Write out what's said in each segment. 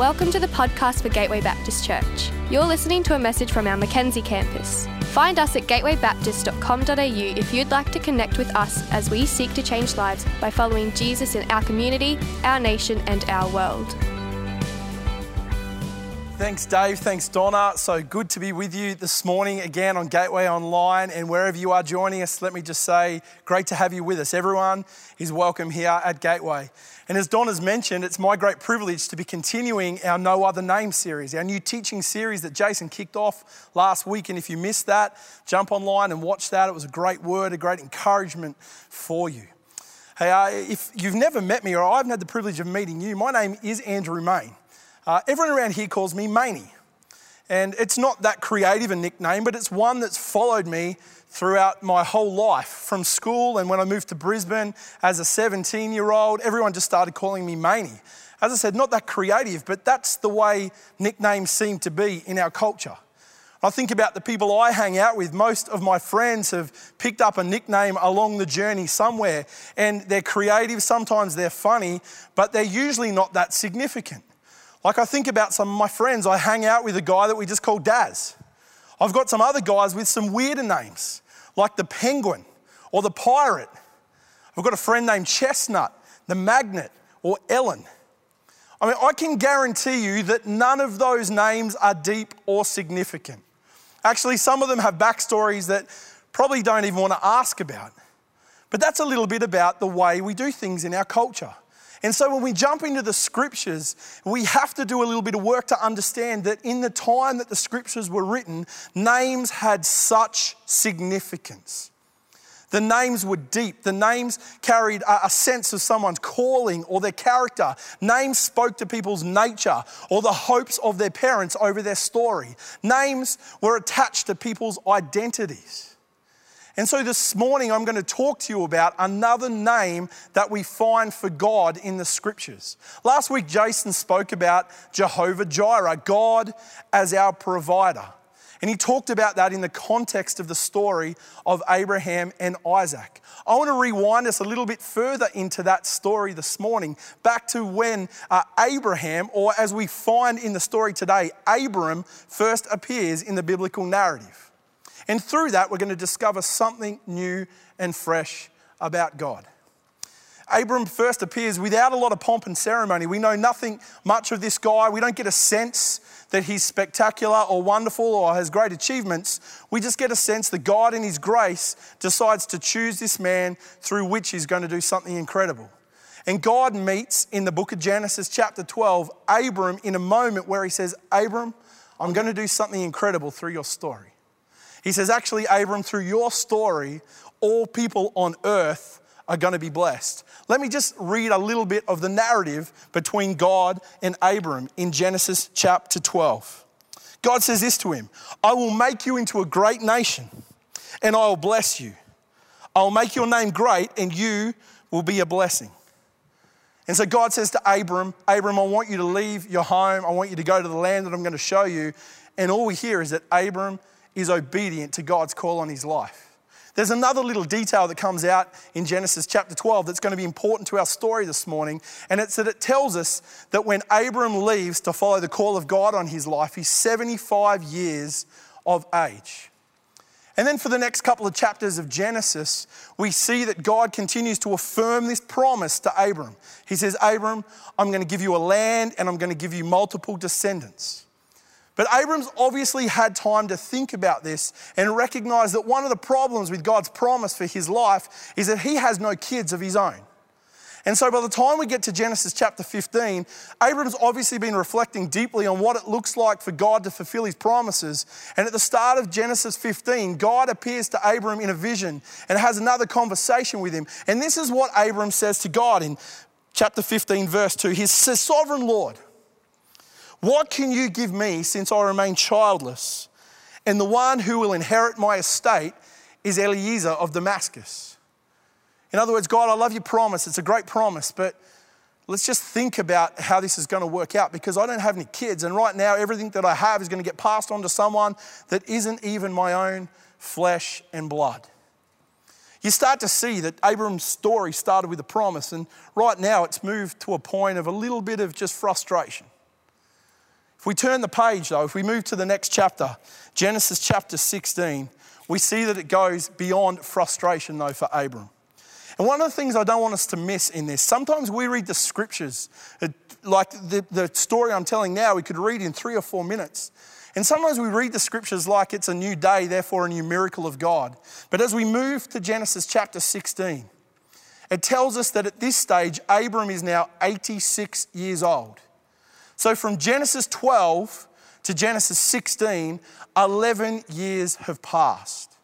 Welcome to the podcast for Gateway Baptist Church. You're listening to a message from our Mackenzie campus. Find us at gatewaybaptist.com.au if you'd like to connect with us as we seek to change lives by following Jesus in our community, our nation, and our world. Thanks, Dave. Thanks, Donna. So good to be with you this morning again on Gateway Online and wherever you are joining us. Let me just say, great to have you with us. Everyone is welcome here at Gateway. And as Donna's mentioned, it's my great privilege to be continuing our No Other Name series, our new teaching series that Jason kicked off last week. And if you missed that, jump online and watch that. It was a great word, a great encouragement for you. Hey, uh, if you've never met me or I haven't had the privilege of meeting you, my name is Andrew Main. Uh, everyone around here calls me Maney. And it's not that creative a nickname, but it's one that's followed me throughout my whole life from school and when I moved to Brisbane as a 17 year old, everyone just started calling me Maney. As I said, not that creative, but that's the way nicknames seem to be in our culture. I think about the people I hang out with. Most of my friends have picked up a nickname along the journey somewhere, and they're creative, sometimes they're funny, but they're usually not that significant. Like I think about some of my friends, I hang out with a guy that we just call Daz. I've got some other guys with some weirder names, like the Penguin or the Pirate. I've got a friend named Chestnut, the Magnet, or Ellen. I mean, I can guarantee you that none of those names are deep or significant. Actually, some of them have backstories that probably don't even want to ask about. But that's a little bit about the way we do things in our culture. And so when we jump into the scriptures, we have to do a little bit of work to understand that in the time that the scriptures were written, names had such significance. The names were deep. The names carried a sense of someone's calling or their character. Names spoke to people's nature or the hopes of their parents over their story. Names were attached to people's identities. And so this morning, I'm going to talk to you about another name that we find for God in the scriptures. Last week, Jason spoke about Jehovah Jireh, God as our provider. And he talked about that in the context of the story of Abraham and Isaac. I want to rewind us a little bit further into that story this morning, back to when uh, Abraham, or as we find in the story today, Abram first appears in the biblical narrative. And through that, we're going to discover something new and fresh about God. Abram first appears without a lot of pomp and ceremony. We know nothing much of this guy. We don't get a sense that he's spectacular or wonderful or has great achievements. We just get a sense that God, in His grace, decides to choose this man through which He's going to do something incredible. And God meets in the book of Genesis, chapter 12, Abram in a moment where He says, Abram, I'm going to do something incredible through your story. He says, actually, Abram, through your story, all people on earth are going to be blessed. Let me just read a little bit of the narrative between God and Abram in Genesis chapter 12. God says this to him I will make you into a great nation, and I will bless you. I will make your name great, and you will be a blessing. And so God says to Abram, Abram, I want you to leave your home. I want you to go to the land that I'm going to show you. And all we hear is that Abram is obedient to God's call on his life. There's another little detail that comes out in Genesis chapter 12 that's going to be important to our story this morning, and it's that it tells us that when Abram leaves to follow the call of God on his life, he's 75 years of age. And then for the next couple of chapters of Genesis, we see that God continues to affirm this promise to Abram. He says, Abram, I'm going to give you a land and I'm going to give you multiple descendants. But Abram's obviously had time to think about this and recognize that one of the problems with God's promise for his life is that he has no kids of his own. And so by the time we get to Genesis chapter 15, Abram's obviously been reflecting deeply on what it looks like for God to fulfill his promises. And at the start of Genesis 15, God appears to Abram in a vision and has another conversation with him. And this is what Abram says to God in chapter 15, verse 2. He says, Sovereign Lord, what can you give me since I remain childless? And the one who will inherit my estate is Eliezer of Damascus. In other words, God, I love your promise. It's a great promise, but let's just think about how this is going to work out because I don't have any kids. And right now, everything that I have is going to get passed on to someone that isn't even my own flesh and blood. You start to see that Abram's story started with a promise, and right now it's moved to a point of a little bit of just frustration. If we turn the page, though, if we move to the next chapter, Genesis chapter 16, we see that it goes beyond frustration, though, for Abram. And one of the things I don't want us to miss in this, sometimes we read the scriptures, uh, like the, the story I'm telling now, we could read in three or four minutes. And sometimes we read the scriptures like it's a new day, therefore a new miracle of God. But as we move to Genesis chapter 16, it tells us that at this stage, Abram is now 86 years old. So from Genesis 12 to Genesis 16, 11 years have passed.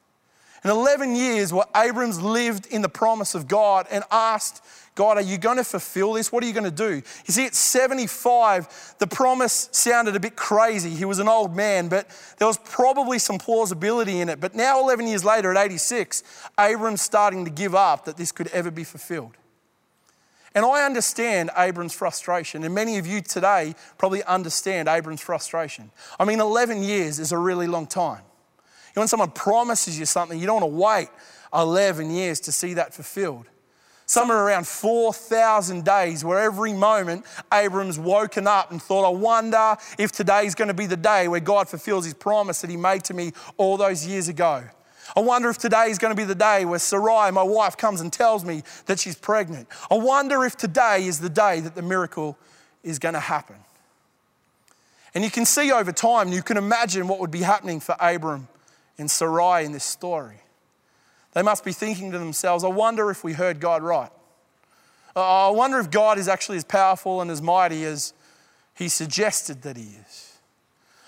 In 11 years, where Abram's lived in the promise of God and asked God, are you going to fulfill this? What are you going to do? You see, at 75, the promise sounded a bit crazy. He was an old man, but there was probably some plausibility in it. But now, 11 years later, at 86, Abram's starting to give up that this could ever be fulfilled. And I understand Abram's frustration, and many of you today probably understand Abram's frustration. I mean, 11 years is a really long time. You know, when someone promises you something, you don't want to wait 11 years to see that fulfilled. Somewhere around 4,000 days, where every moment Abram's woken up and thought, I wonder if today's going to be the day where God fulfills his promise that he made to me all those years ago. I wonder if today is going to be the day where Sarai, my wife, comes and tells me that she's pregnant. I wonder if today is the day that the miracle is going to happen. And you can see over time, you can imagine what would be happening for Abram and Sarai in this story. They must be thinking to themselves, I wonder if we heard God right. Uh, I wonder if God is actually as powerful and as mighty as he suggested that he is.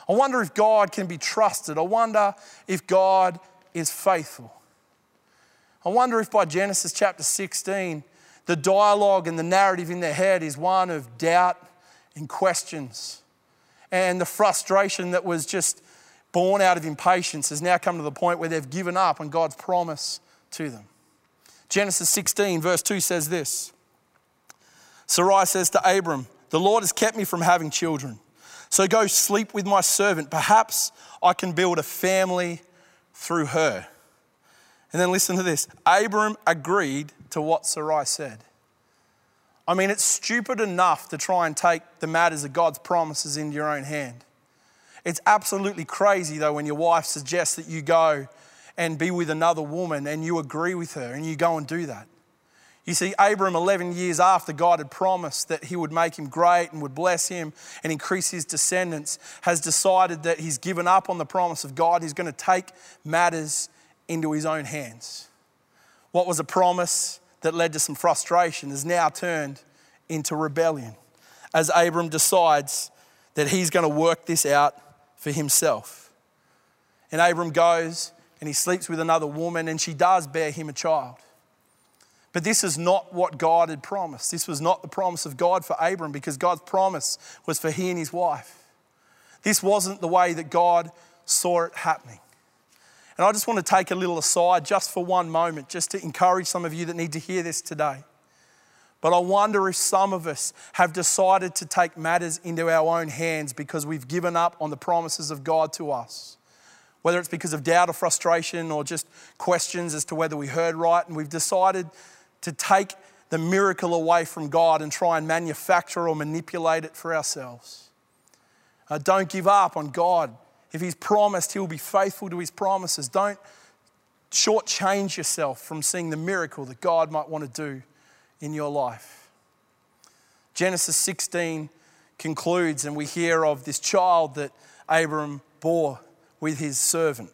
I wonder if God can be trusted. I wonder if God is faithful. I wonder if by Genesis chapter 16, the dialogue and the narrative in their head is one of doubt and questions. And the frustration that was just born out of impatience has now come to the point where they've given up on God's promise to them. Genesis 16, verse 2 says this Sarai says to Abram, The Lord has kept me from having children. So go sleep with my servant. Perhaps I can build a family through her. And then listen to this Abram agreed to what Sarai said. I mean, it's stupid enough to try and take the matters of God's promises into your own hand. It's absolutely crazy, though, when your wife suggests that you go and be with another woman and you agree with her and you go and do that. You see, Abram, 11 years after God had promised that he would make him great and would bless him and increase his descendants, has decided that he's given up on the promise of God. He's going to take matters into his own hands. What was a promise that led to some frustration is now turned into rebellion as Abram decides that he's going to work this out for himself. And Abram goes and he sleeps with another woman, and she does bear him a child. But this is not what God had promised. This was not the promise of God for Abram because God's promise was for he and his wife. This wasn't the way that God saw it happening. And I just want to take a little aside just for one moment, just to encourage some of you that need to hear this today. But I wonder if some of us have decided to take matters into our own hands because we've given up on the promises of God to us whether it's because of doubt or frustration or just questions as to whether we heard right, and we've decided to take the miracle away from God and try and manufacture or manipulate it for ourselves. Uh, don't give up on God. If He's promised, He'll be faithful to His promises. Don't shortchange yourself from seeing the miracle that God might want to do in your life. Genesis 16 concludes, and we hear of this child that Abram bore with his servant.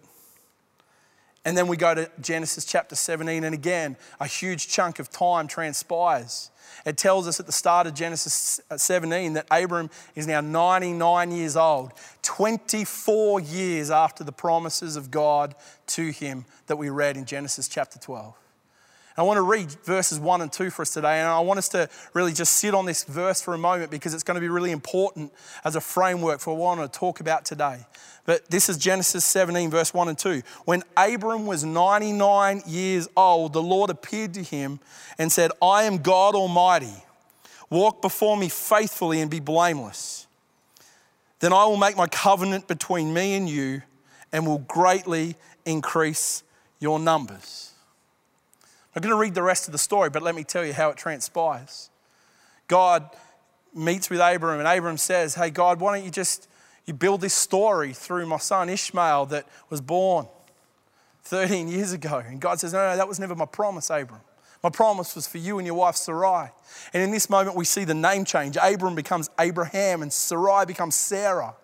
And then we go to Genesis chapter 17, and again, a huge chunk of time transpires. It tells us at the start of Genesis uh, 17 that Abram is now 99 years old, 24 years after the promises of God to him that we read in Genesis chapter 12. I want to read verses 1 and 2 for us today, and I want us to really just sit on this verse for a moment because it's going to be really important as a framework for what I want to talk about today. But this is Genesis 17, verse 1 and 2. When Abram was 99 years old, the Lord appeared to him and said, I am God Almighty. Walk before me faithfully and be blameless. Then I will make my covenant between me and you and will greatly increase your numbers. I'm going to read the rest of the story, but let me tell you how it transpires. God meets with Abram, and Abram says, Hey, God, why don't you just You build this story through my son Ishmael that was born 13 years ago. And God says, No, no, that was never my promise, Abram. My promise was for you and your wife Sarai. And in this moment, we see the name change. Abram becomes Abraham and Sarai becomes Sarah.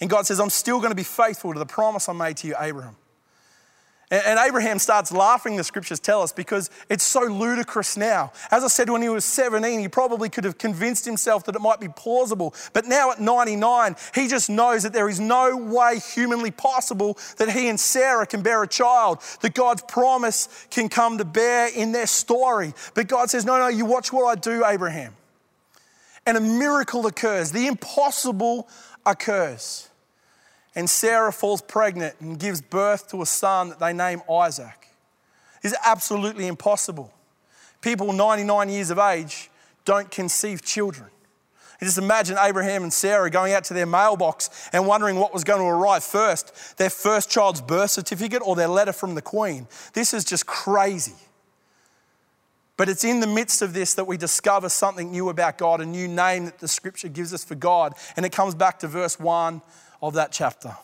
And God says, I'm still going to be faithful to the promise I made to you, Abraham. And Abraham starts laughing, the scriptures tell us, because it's so ludicrous now. As I said, when he was 17, he probably could have convinced himself that it might be plausible. But now at 99, he just knows that there is no way humanly possible that he and Sarah can bear a child, that God's promise can come to bear in their story. But God says, No, no, you watch what I do, Abraham. And a miracle occurs, the impossible occurs. And Sarah falls pregnant and gives birth to a son that they name Isaac. It's absolutely impossible. People 99 years of age don't conceive children. Just imagine Abraham and Sarah going out to their mailbox and wondering what was going to arrive first their first child's birth certificate or their letter from the Queen. This is just crazy. But it's in the midst of this that we discover something new about God, a new name that the scripture gives us for God. And it comes back to verse 1 of that chapter.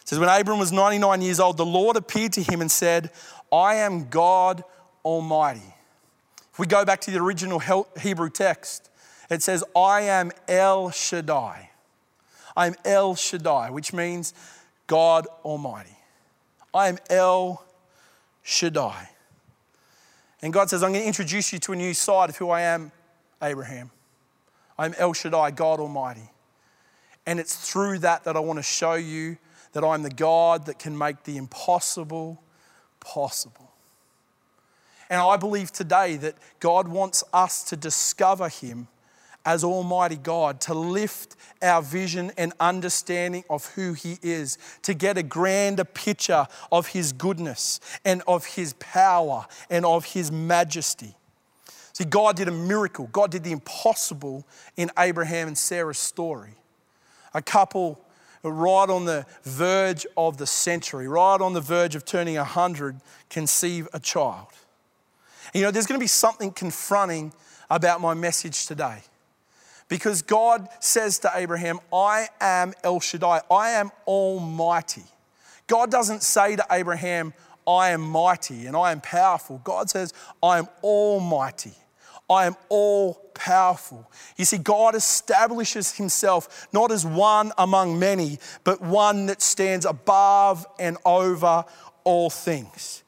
It says, When Abram was 99 years old, the Lord appeared to him and said, I am God Almighty. If we go back to the original Hebrew text, it says, I am El Shaddai. I am El Shaddai, which means God Almighty. I am El Shaddai. And God says, I'm going to introduce you to a new side of who I am, Abraham. I'm El Shaddai, God Almighty. And it's through that that I want to show you that I'm the God that can make the impossible possible. And I believe today that God wants us to discover Him as Almighty God, to lift our vision and understanding of who He is, to get a grander picture of His goodness and of His power and of His majesty. See, God did a miracle, God did the impossible in Abraham and Sarah's story a couple right on the verge of the century, right on the verge of turning 100, conceive a child. You know, there's going to be something confronting about my message today. Because God says to Abraham, I am El Shaddai, I am almighty. God doesn't say to Abraham, I am mighty and I am powerful. God says, I am almighty. I am all powerful. You see, God establishes himself not as one among many, but one that stands above and over all things.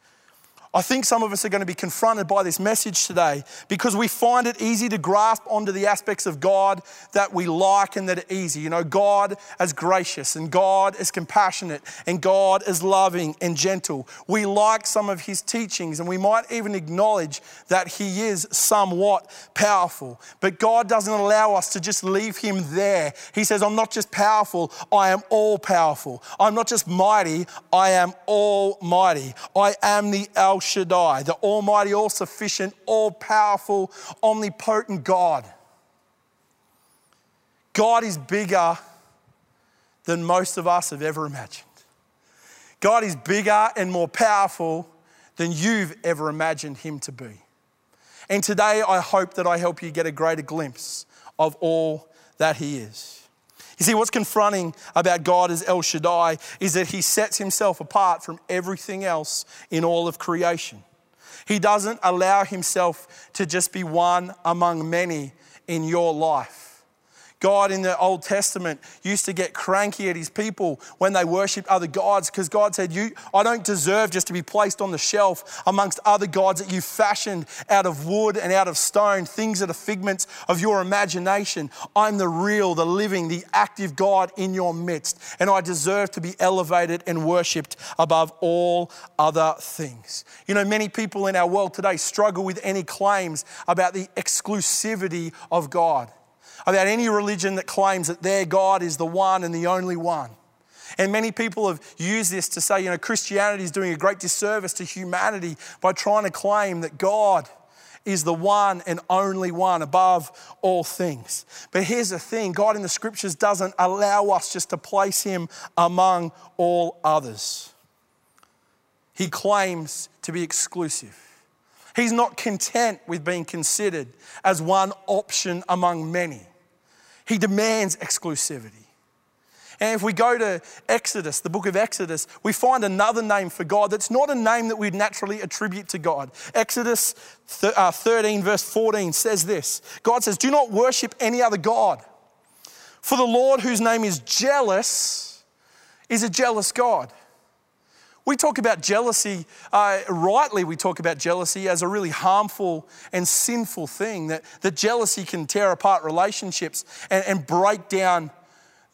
I think some of us are going to be confronted by this message today because we find it easy to grasp onto the aspects of God that we like and that are easy. You know, God as gracious and God as compassionate and God as loving and gentle. We like some of his teachings and we might even acknowledge that he is somewhat powerful. But God doesn't allow us to just leave him there. He says, I'm not just powerful, I am all powerful. I'm not just mighty, I am almighty. I am the El Shaddai, the Almighty, all sufficient, all powerful, omnipotent God. God is bigger than most of us have ever imagined. God is bigger and more powerful than you've ever imagined Him to be. And today, I hope that I help you get a greater glimpse of all that He is. You see, what's confronting about God as El Shaddai is that he sets himself apart from everything else in all of creation. He doesn't allow himself to just be one among many in your life. God in the Old Testament used to get cranky at his people when they worshiped other gods because God said, you, I don't deserve just to be placed on the shelf amongst other gods that you fashioned out of wood and out of stone, things that are figments of your imagination. I'm the real, the living, the active God in your midst, and I deserve to be elevated and worshiped above all other things. You know, many people in our world today struggle with any claims about the exclusivity of God about any religion that claims that their God is the one and the only one. And many people have used this to say, you know, Christianity is doing a great disservice to humanity by trying to claim that God is the one and only one above all things. But here's the thing God in the scriptures doesn't allow us just to place him among all others. He claims to be exclusive. He's not content with being considered as one option among many. He demands exclusivity. And if we go to Exodus, the book of Exodus, we find another name for God that's not a name that we'd naturally attribute to God. Exodus uh, 13, verse 14 says this God says, Do not worship any other God, for the Lord, whose name is jealous, is a jealous God. We talk about jealousy, uh, rightly, we talk about jealousy as a really harmful and sinful thing, that, that jealousy can tear apart relationships and, and break down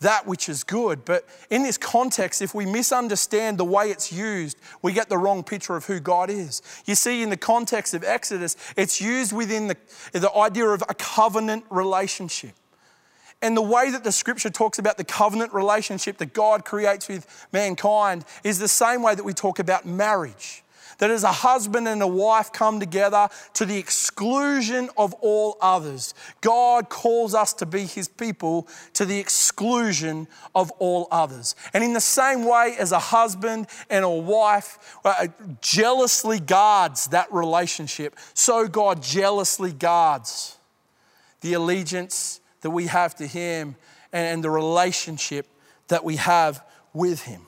that which is good. But in this context, if we misunderstand the way it's used, we get the wrong picture of who God is. You see, in the context of Exodus, it's used within the, the idea of a covenant relationship. And the way that the scripture talks about the covenant relationship that God creates with mankind is the same way that we talk about marriage that as a husband and a wife come together to the exclusion of all others, God calls us to be his people to the exclusion of all others. And in the same way as a husband and a wife uh, jealously guards that relationship, so God jealously guards the allegiance that we have to him and the relationship that we have with him.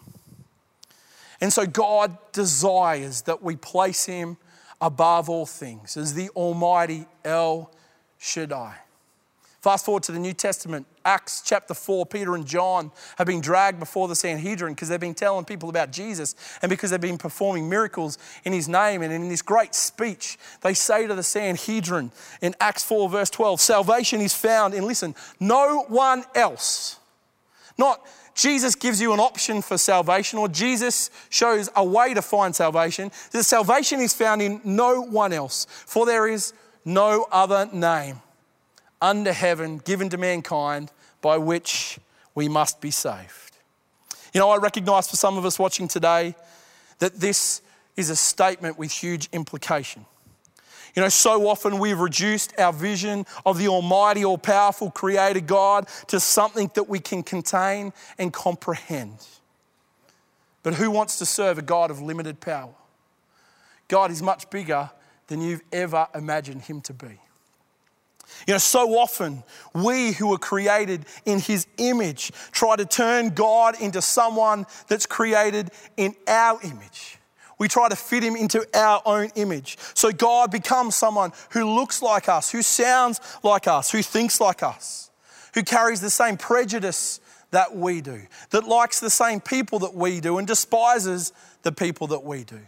And so God desires that we place him above all things as the Almighty El Shaddai. Fast forward to the New Testament, Acts chapter 4, Peter and John have been dragged before the Sanhedrin because they've been telling people about Jesus and because they've been performing miracles in his name. And in this great speech, they say to the Sanhedrin in Acts 4, verse 12, salvation is found in, listen, no one else. Not Jesus gives you an option for salvation, or Jesus shows a way to find salvation. The salvation is found in no one else, for there is no other name under heaven given to mankind by which we must be saved. You know, I recognize for some of us watching today that this is a statement with huge implication. You know, so often we've reduced our vision of the Almighty, all powerful Creator God to something that we can contain and comprehend. But who wants to serve a God of limited power? God is much bigger than you've ever imagined Him to be. You know, so often we who are created in His image try to turn God into someone that's created in our image. We try to fit him into our own image. So God becomes someone who looks like us, who sounds like us, who thinks like us, who carries the same prejudice that we do, that likes the same people that we do and despises the people that we do.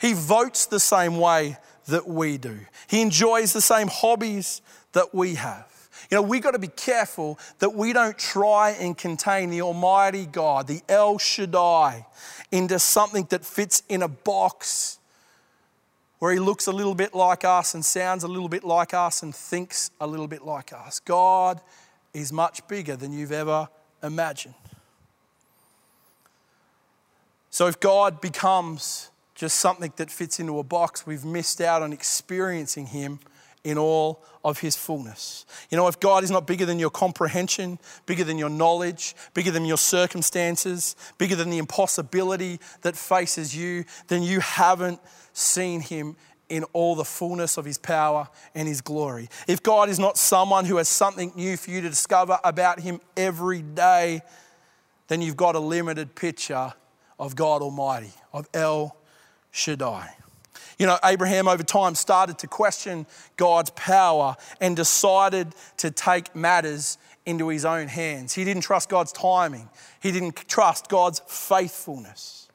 He votes the same way that we do. He enjoys the same hobbies that we have. You know, we've got to be careful that we don't try and contain the Almighty God, the El Shaddai, into something that fits in a box where he looks a little bit like us and sounds a little bit like us and thinks a little bit like us. God is much bigger than you've ever imagined. So if God becomes just something that fits into a box, we've missed out on experiencing him in all of his fullness. You know, if God is not bigger than your comprehension, bigger than your knowledge, bigger than your circumstances, bigger than the impossibility that faces you, then you haven't seen him in all the fullness of his power and his glory. If God is not someone who has something new for you to discover about him every day, then you've got a limited picture of God Almighty, of El Shaddai. You know, Abraham over time started to question God's power and decided to take matters into his own hands. He didn't trust God's timing, he didn't trust God's faithfulness.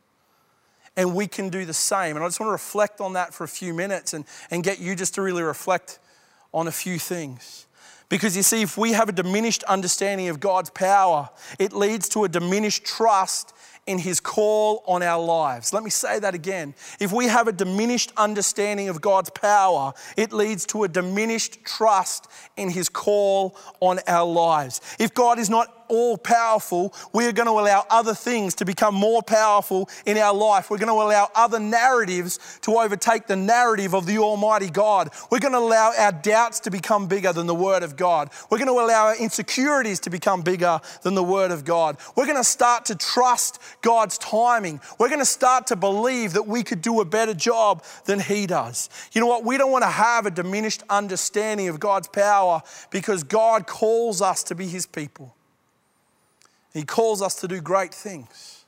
And we can do the same. And I just want to reflect on that for a few minutes and, and get you just to really reflect on a few things. Because you see, if we have a diminished understanding of God's power, it leads to a diminished trust in his call on our lives. Let me say that again. If we have a diminished understanding of God's power, it leads to a diminished trust in his call on our lives. If God is not all powerful, we are going to allow other things to become more powerful in our life. We're going to allow other narratives to overtake the narrative of the Almighty God. We're going to allow our doubts to become bigger than the Word of God. We're going to allow our insecurities to become bigger than the Word of God. We're going to start to trust God's timing. We're going to start to believe that we could do a better job than He does. You know what? We don't want to have a diminished understanding of God's power because God calls us to be His people. He calls us to do great things.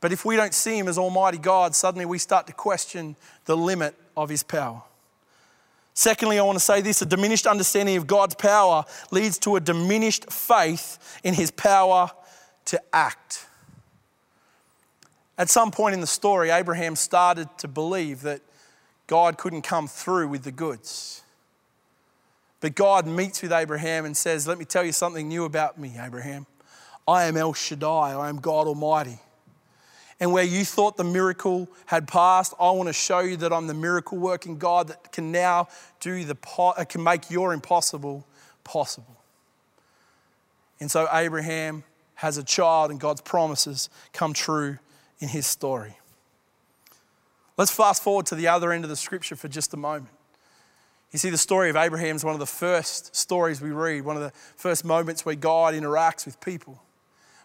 But if we don't see Him as Almighty God, suddenly we start to question the limit of His power. Secondly, I want to say this a diminished understanding of God's power leads to a diminished faith in His power to act. At some point in the story, Abraham started to believe that God couldn't come through with the goods. But God meets with Abraham and says, Let me tell you something new about me, Abraham. I am El Shaddai, I am God Almighty. And where you thought the miracle had passed, I want to show you that I'm the miracle working God that can now do the uh, can make your impossible possible. And so Abraham has a child and God's promises come true in his story. Let's fast forward to the other end of the scripture for just a moment. You see, the story of Abraham is one of the first stories we read, one of the first moments where God interacts with people.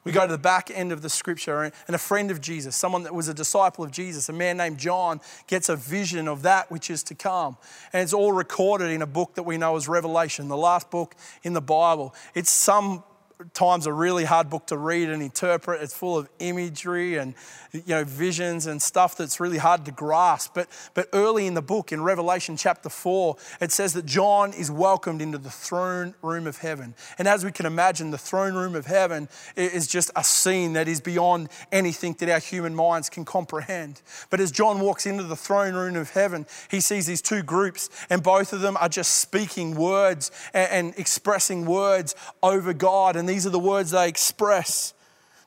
We go to the back end of the scripture, and a friend of Jesus, someone that was a disciple of Jesus, a man named John, gets a vision of that which is to come. And it's all recorded in a book that we know as Revelation, the last book in the Bible. It's some times a really hard book to read and interpret. It's full of imagery and you know visions and stuff that's really hard to grasp. But but early in the book, in Revelation chapter four, it says that John is welcomed into the throne room of heaven. And as we can imagine, the throne room of heaven is just a scene that is beyond anything that our human minds can comprehend. But as John walks into the throne room of heaven, he sees these two groups, and both of them are just speaking words and, and expressing words over God. And these are the words they express.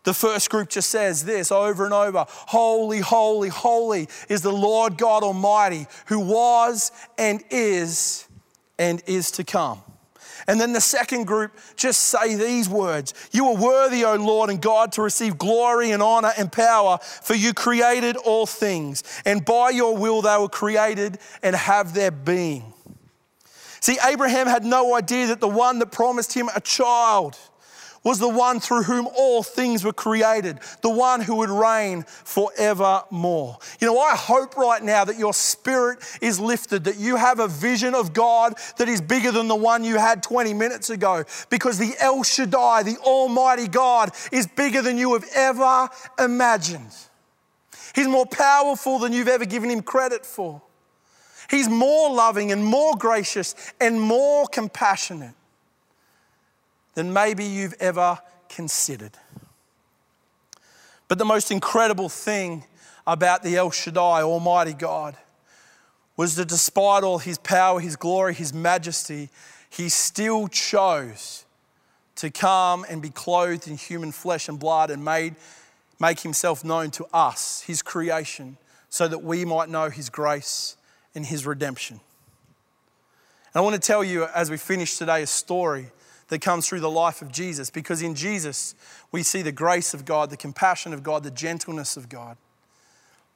The first group just says this over and over Holy, holy, holy is the Lord God Almighty, who was and is and is to come. And then the second group just say these words You are worthy, O Lord and God, to receive glory and honor and power, for you created all things, and by your will they were created and have their being. See, Abraham had no idea that the one that promised him a child was the one through whom all things were created, the one who would reign forevermore. You know, I hope right now that your spirit is lifted, that you have a vision of God that is bigger than the one you had 20 minutes ago, because the El Shaddai, the Almighty God, is bigger than you have ever imagined. He's more powerful than you've ever given him credit for. He's more loving and more gracious and more compassionate than maybe you've ever considered. But the most incredible thing about the El Shaddai, Almighty God, was that despite all his power, his glory, his majesty, he still chose to come and be clothed in human flesh and blood and made, make himself known to us, his creation, so that we might know his grace and his redemption. And I want to tell you as we finish today a story that comes through the life of Jesus because in Jesus we see the grace of God, the compassion of God, the gentleness of God.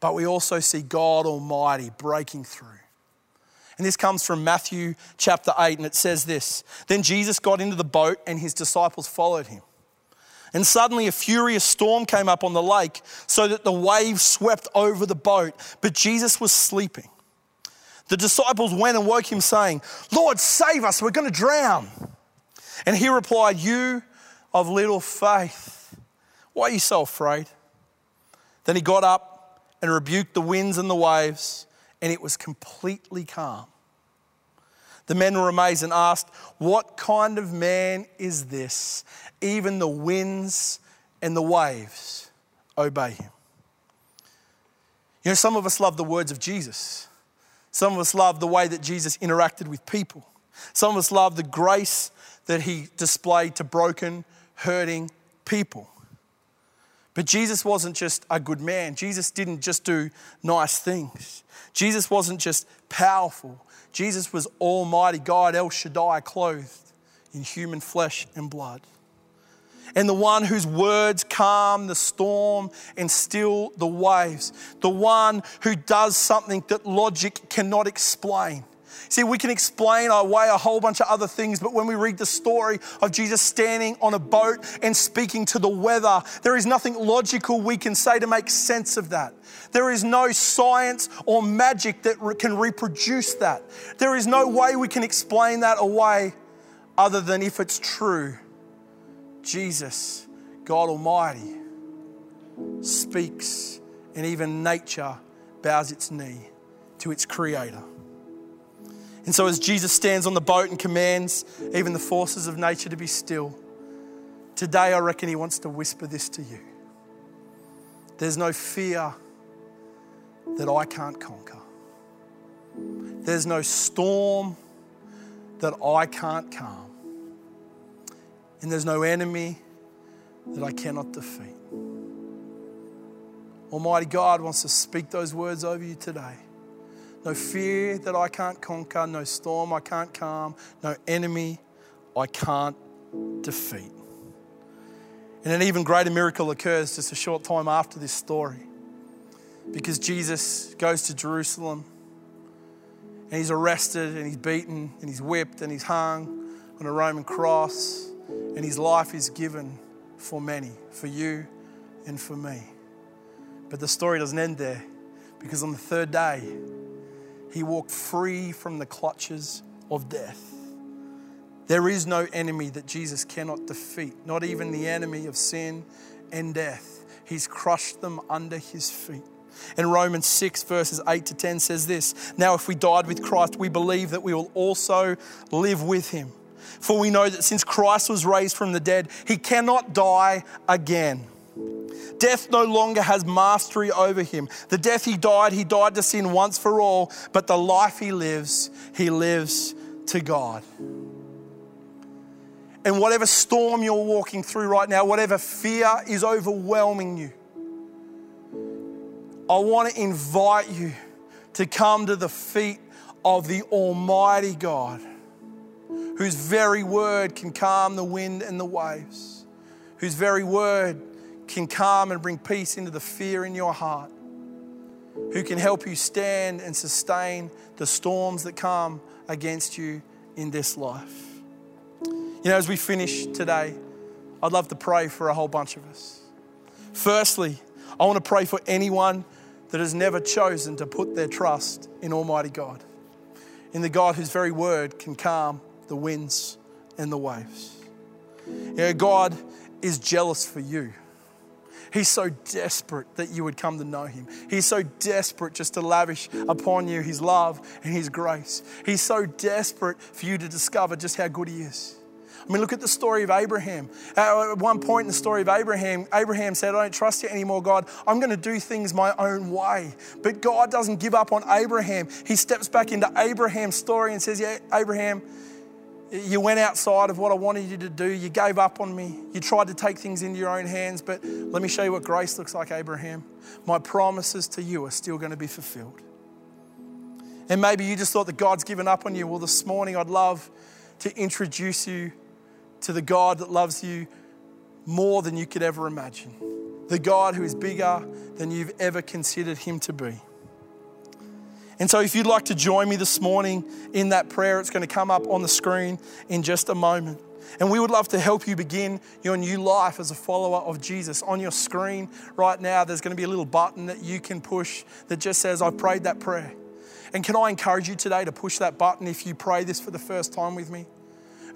But we also see God Almighty breaking through. And this comes from Matthew chapter 8, and it says this Then Jesus got into the boat, and his disciples followed him. And suddenly a furious storm came up on the lake, so that the waves swept over the boat, but Jesus was sleeping. The disciples went and woke him, saying, Lord, save us, we're going to drown. And he replied, You of little faith, why are you so afraid? Then he got up and rebuked the winds and the waves, and it was completely calm. The men were amazed and asked, What kind of man is this? Even the winds and the waves obey him. You know, some of us love the words of Jesus. Some of us love the way that Jesus interacted with people. Some of us love the grace that he displayed to broken, hurting people. But Jesus wasn't just a good man. Jesus didn't just do nice things. Jesus wasn't just powerful. Jesus was Almighty God, El Shaddai, clothed in human flesh and blood. And the one whose words calm the storm and still the waves. The one who does something that logic cannot explain. See, we can explain away a whole bunch of other things, but when we read the story of Jesus standing on a boat and speaking to the weather, there is nothing logical we can say to make sense of that. There is no science or magic that can reproduce that. There is no way we can explain that away other than if it's true, Jesus, God Almighty, speaks, and even nature bows its knee to its creator. And so, as Jesus stands on the boat and commands even the forces of nature to be still, today I reckon he wants to whisper this to you. There's no fear that I can't conquer. There's no storm that I can't calm. And there's no enemy that I cannot defeat. Almighty God wants to speak those words over you today. No fear that I can't conquer, no storm I can't calm, no enemy I can't defeat. And an even greater miracle occurs just a short time after this story because Jesus goes to Jerusalem and he's arrested and he's beaten and he's whipped and he's hung on a Roman cross and his life is given for many, for you and for me. But the story doesn't end there because on the third day, he walked free from the clutches of death. There is no enemy that Jesus cannot defeat, not even the enemy of sin and death. He's crushed them under his feet. In Romans 6, verses 8 to 10 says this Now, if we died with Christ, we believe that we will also live with him. For we know that since Christ was raised from the dead, he cannot die again. Death no longer has mastery over him. The death he died, he died to sin once for all, but the life he lives, he lives to God. And whatever storm you're walking through right now, whatever fear is overwhelming you, I want to invite you to come to the feet of the Almighty God, whose very word can calm the wind and the waves, whose very word can calm and bring peace into the fear in your heart, who can help you stand and sustain the storms that come against you in this life. You know, as we finish today, I'd love to pray for a whole bunch of us. Firstly, I want to pray for anyone that has never chosen to put their trust in Almighty God, in the God whose very word can calm the winds and the waves. You know, God is jealous for you. He's so desperate that you would come to know him. He's so desperate just to lavish upon you his love and his grace. He's so desperate for you to discover just how good he is. I mean, look at the story of Abraham. At one point in the story of Abraham, Abraham said, I don't trust you anymore, God. I'm going to do things my own way. But God doesn't give up on Abraham. He steps back into Abraham's story and says, Yeah, Abraham, you went outside of what I wanted you to do. You gave up on me. You tried to take things into your own hands. But let me show you what grace looks like, Abraham. My promises to you are still going to be fulfilled. And maybe you just thought that God's given up on you. Well, this morning I'd love to introduce you to the God that loves you more than you could ever imagine. The God who is bigger than you've ever considered him to be. And so, if you'd like to join me this morning in that prayer, it's going to come up on the screen in just a moment. And we would love to help you begin your new life as a follower of Jesus. On your screen right now, there's going to be a little button that you can push that just says, I've prayed that prayer. And can I encourage you today to push that button if you pray this for the first time with me?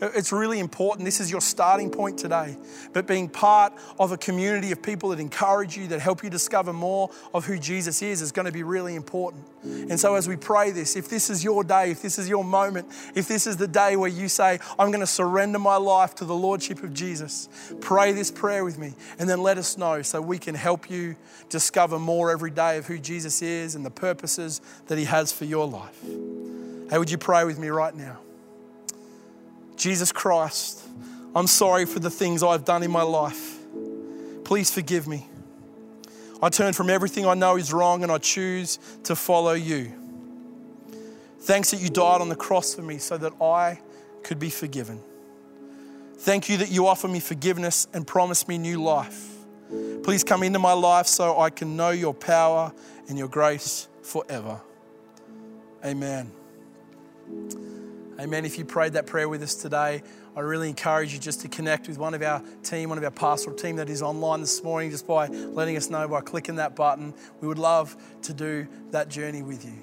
It's really important. This is your starting point today. But being part of a community of people that encourage you, that help you discover more of who Jesus is, is going to be really important. And so, as we pray this, if this is your day, if this is your moment, if this is the day where you say, I'm going to surrender my life to the Lordship of Jesus, pray this prayer with me and then let us know so we can help you discover more every day of who Jesus is and the purposes that He has for your life. Hey, would you pray with me right now? Jesus Christ, I'm sorry for the things I've done in my life. Please forgive me. I turn from everything I know is wrong and I choose to follow you. Thanks that you died on the cross for me so that I could be forgiven. Thank you that you offer me forgiveness and promise me new life. Please come into my life so I can know your power and your grace forever. Amen. Amen. If you prayed that prayer with us today, I really encourage you just to connect with one of our team, one of our pastoral team that is online this morning, just by letting us know by clicking that button. We would love to do that journey with you.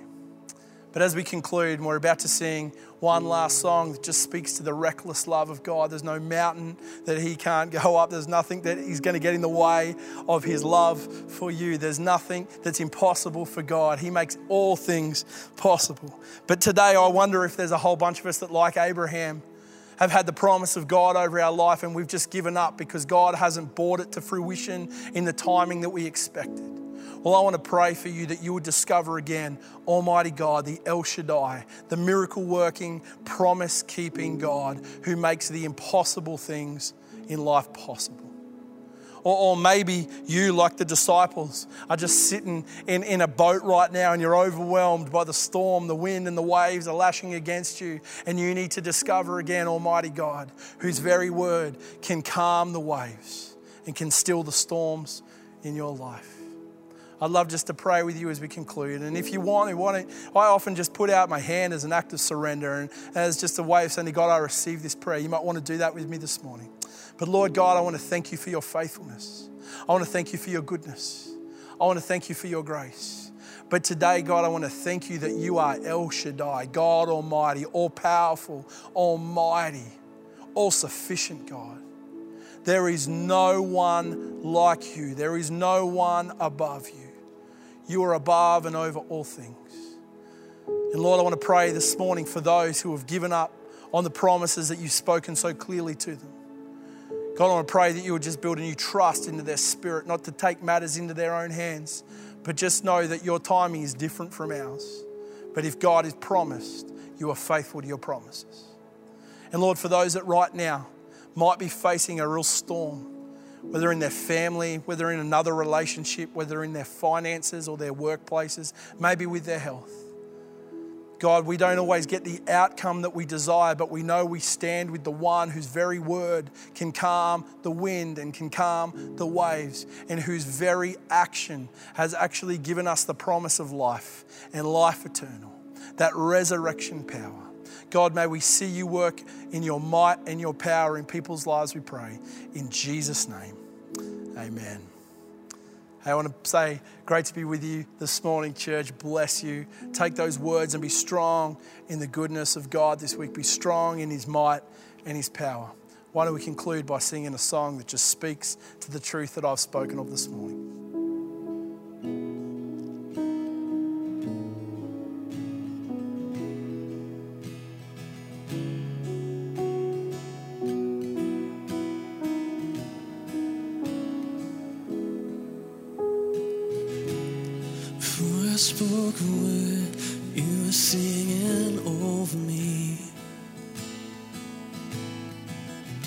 But as we conclude, we're about to sing one last song that just speaks to the reckless love of God. There's no mountain that He can't go up, there's nothing that He's going to get in the way of His love for you. There's nothing that's impossible for God. He makes all things possible. But today, I wonder if there's a whole bunch of us that, like Abraham, have had the promise of God over our life and we've just given up because God hasn't brought it to fruition in the timing that we expected. Well, I want to pray for you that you would discover again Almighty God, the El Shaddai, the miracle working, promise keeping God who makes the impossible things in life possible. Or, or, maybe you, like the disciples, are just sitting in, in a boat right now and you're overwhelmed by the storm, the wind, and the waves are lashing against you. And you need to discover again Almighty God, whose very word can calm the waves and can still the storms in your life. I'd love just to pray with you as we conclude. And if you want, want to, I often just put out my hand as an act of surrender and as just a way of saying, God, I receive this prayer. You might want to do that with me this morning. But Lord God, I want to thank you for your faithfulness. I want to thank you for your goodness. I want to thank you for your grace. But today, God, I want to thank you that you are El Shaddai, God Almighty, all powerful, almighty, all sufficient God. There is no one like you, there is no one above you. You are above and over all things. And Lord, I want to pray this morning for those who have given up on the promises that you've spoken so clearly to them. God, I want to pray that you would just build a new trust into their spirit, not to take matters into their own hands, but just know that your timing is different from ours. But if God is promised, you are faithful to your promises. And Lord, for those that right now might be facing a real storm, whether in their family, whether in another relationship, whether in their finances or their workplaces, maybe with their health. God, we don't always get the outcome that we desire, but we know we stand with the one whose very word can calm the wind and can calm the waves, and whose very action has actually given us the promise of life and life eternal, that resurrection power. God, may we see you work in your might and your power in people's lives, we pray. In Jesus' name, amen. Hey, I want to say, great to be with you this morning, church. Bless you. Take those words and be strong in the goodness of God this week. Be strong in His might and His power. Why don't we conclude by singing a song that just speaks to the truth that I've spoken of this morning?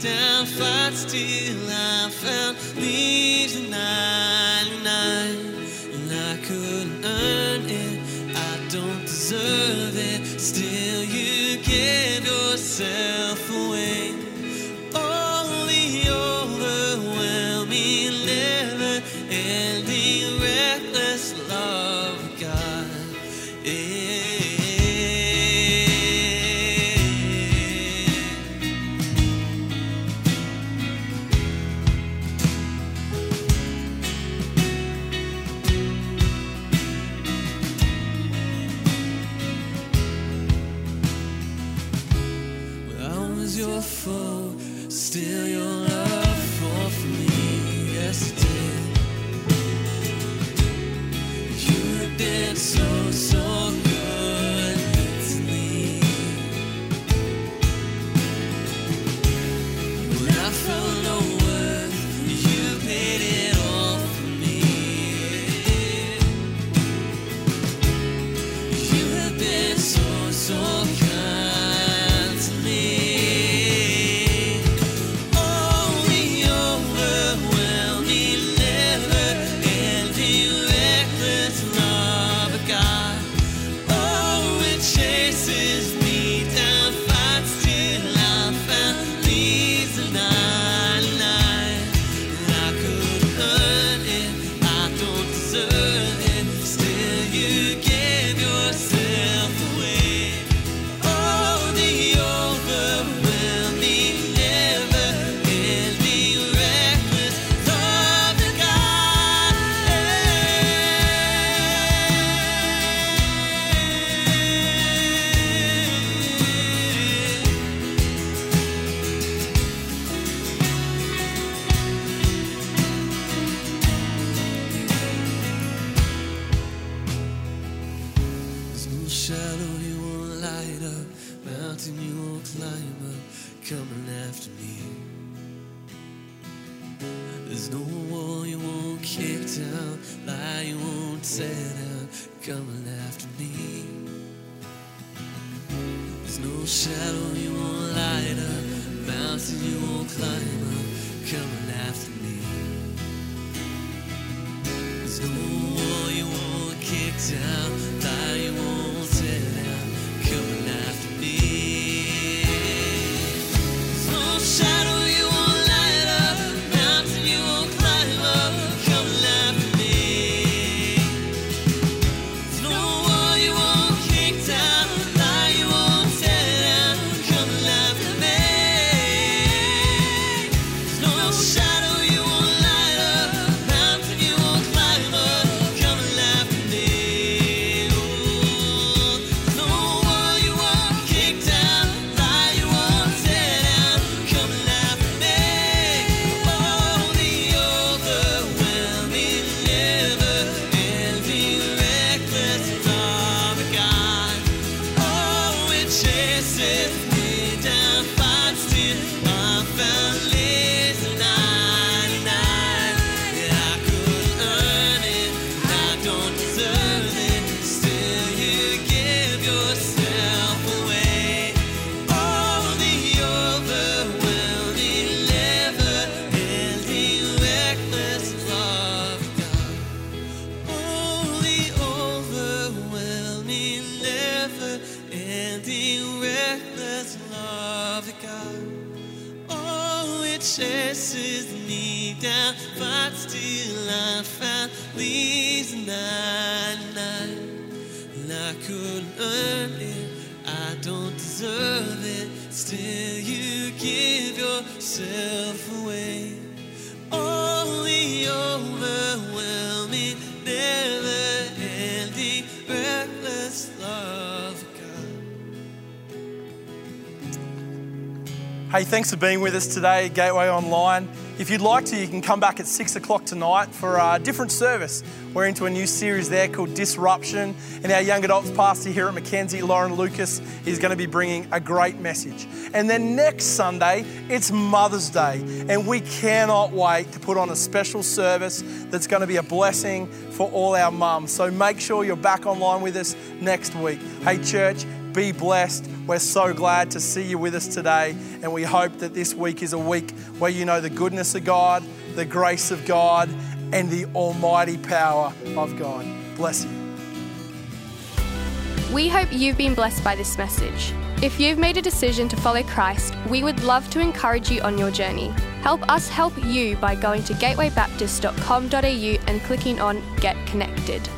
Down, fights till I Still your Hey, thanks for being with us today at Gateway Online. If you'd like to, you can come back at six o'clock tonight for a different service. We're into a new series there called Disruption, and our young adults pastor here at Mackenzie, Lauren Lucas, is going to be bringing a great message. And then next Sunday, it's Mother's Day, and we cannot wait to put on a special service that's going to be a blessing for all our mums. So make sure you're back online with us next week. Hey, church, be blessed. We're so glad to see you with us today, and we hope that this week is a week where you know the goodness of God, the grace of God, and the almighty power of God. Bless you. We hope you've been blessed by this message. If you've made a decision to follow Christ, we would love to encourage you on your journey. Help us help you by going to gatewaybaptist.com.au and clicking on Get Connected.